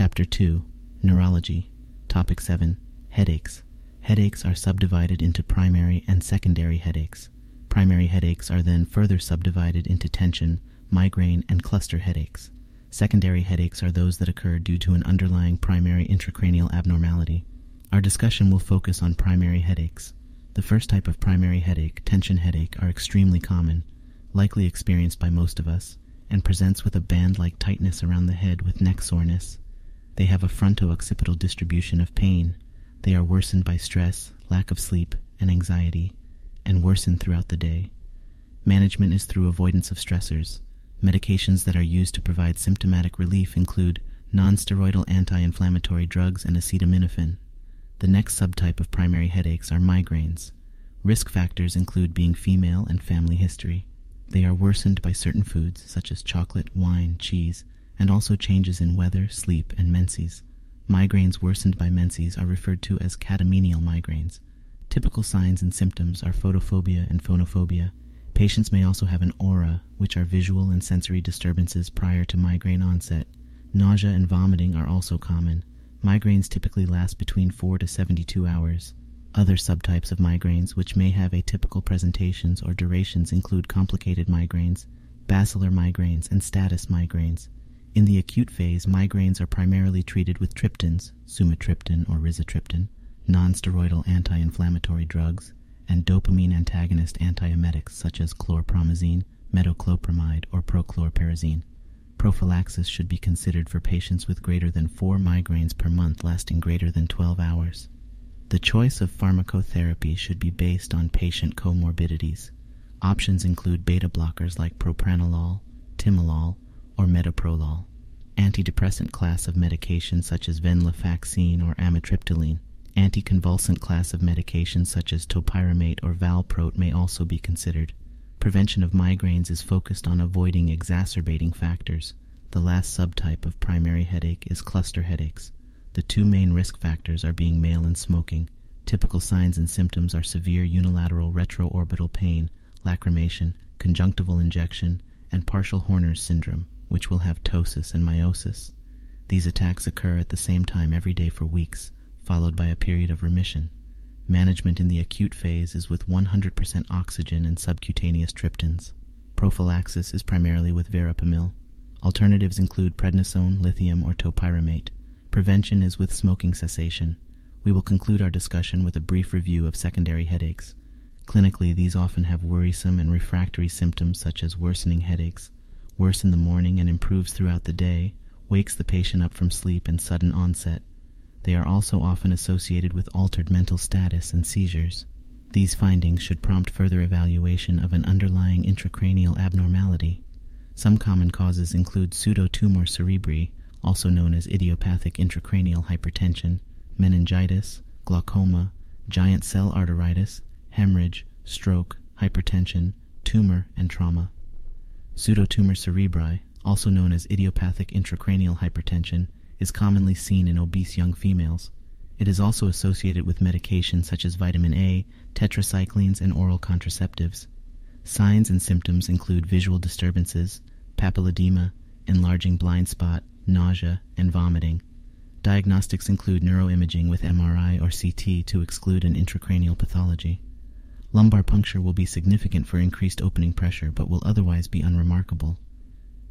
Chapter 2 Neurology Topic 7 Headaches Headaches are subdivided into primary and secondary headaches. Primary headaches are then further subdivided into tension, migraine, and cluster headaches. Secondary headaches are those that occur due to an underlying primary intracranial abnormality. Our discussion will focus on primary headaches. The first type of primary headache, tension headache, are extremely common, likely experienced by most of us, and presents with a band-like tightness around the head with neck soreness. They have a fronto-occipital distribution of pain. They are worsened by stress, lack of sleep, and anxiety, and worsen throughout the day. Management is through avoidance of stressors. Medications that are used to provide symptomatic relief include nonsteroidal anti-inflammatory drugs and acetaminophen. The next subtype of primary headaches are migraines. Risk factors include being female and family history. They are worsened by certain foods such as chocolate, wine, cheese, and also changes in weather, sleep, and menses. Migraines worsened by menses are referred to as catamenial migraines. Typical signs and symptoms are photophobia and phonophobia. Patients may also have an aura, which are visual and sensory disturbances prior to migraine onset. Nausea and vomiting are also common. Migraines typically last between 4 to 72 hours. Other subtypes of migraines which may have atypical presentations or durations include complicated migraines, basilar migraines, and status migrainosus. In the acute phase, migraines are primarily treated with triptans, sumatriptan or rizatriptan, nonsteroidal anti-inflammatory drugs, and dopamine antagonist antiemetics such as chlorpromazine, metoclopramide, or prochlorperazine. Prophylaxis should be considered for patients with greater than four migraines per month lasting greater than 12 hours. The choice of pharmacotherapy should be based on patient comorbidities. Options include beta blockers like propranolol, timolol, metoprolol, antidepressant class of medications such as venlafaxine or amitriptyline, Anticonvulsant class of medications such as topiramate or valproate may also be considered. Prevention of migraines is focused on avoiding exacerbating factors. The last subtype of primary headache is cluster headaches. The two main risk factors are being male and smoking. Typical signs and symptoms are severe unilateral retroorbital pain, lacrimation, conjunctival injection, and partial Horner's syndrome, which will have ptosis and miosis. These attacks occur at the same time every day for weeks followed by a period of remission. Management in the acute phase is with 100% oxygen and subcutaneous triptans. Prophylaxis is primarily with verapamil. Alternatives include prednisone, lithium, or topiramate. Prevention is with smoking cessation. We will conclude our discussion with a brief review of secondary headaches. Clinically, these often have worrisome and refractory symptoms such as worsening headaches, worse in the morning and improves throughout the day, wakes the patient up from sleep and sudden onset, they are also often associated with altered mental status and seizures. These findings should prompt further evaluation of an underlying intracranial abnormality. Some common causes include pseudotumor cerebri, also known as idiopathic intracranial hypertension, meningitis, glaucoma, giant cell arteritis, hemorrhage, stroke, hypertension, tumor, and trauma. Pseudotumor cerebri, also known as idiopathic intracranial hypertension, is commonly seen in obese young females. It is also associated with medications such as vitamin A, tetracyclines, and oral contraceptives. Signs and symptoms include visual disturbances, papilledema, enlarging blind spot, nausea, and vomiting. Diagnostics include neuroimaging with MRI or CT to exclude an intracranial pathology. Lumbar puncture will be significant for increased opening pressure but will otherwise be unremarkable.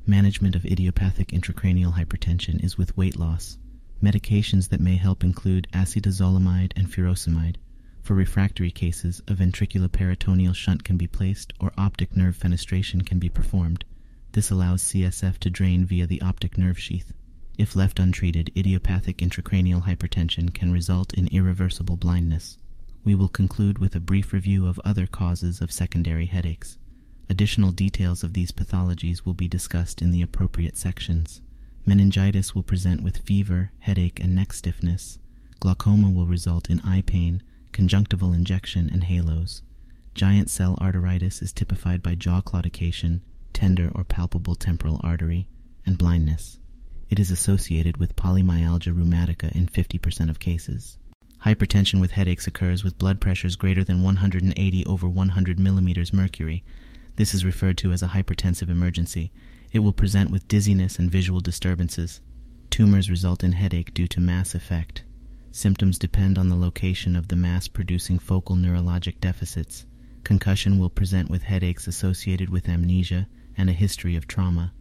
Management of idiopathic intracranial hypertension is with weight loss. Medications that may help include acetazolamide and furosemide. For refractory cases, a ventriculoperitoneal shunt can be placed or optic nerve fenestration can be performed. This allows CSF to drain via the optic nerve sheath. If left untreated, idiopathic intracranial hypertension can result in irreversible blindness. We will conclude with a brief review of other causes of secondary headaches. Additional details of these pathologies will be discussed in the appropriate sections. Meningitis will present with fever, headache, and neck stiffness. Glaucoma will result in eye pain, conjunctival injection, and halos. Giant cell arteritis is typified by jaw claudication, tender or palpable temporal artery, and blindness. It is associated with polymyalgia rheumatica in 50% of cases. Hypertension with headaches occurs with blood pressures greater than 180 over 100 millimeters mercury this is referred to as a hypertensive emergency. It will present with dizziness and visual disturbances. Tumors result in headache due to mass effect. Symptoms depend on the location of the mass producing focal neurologic deficits. Concussion will present with headaches associated with amnesia and a history of trauma.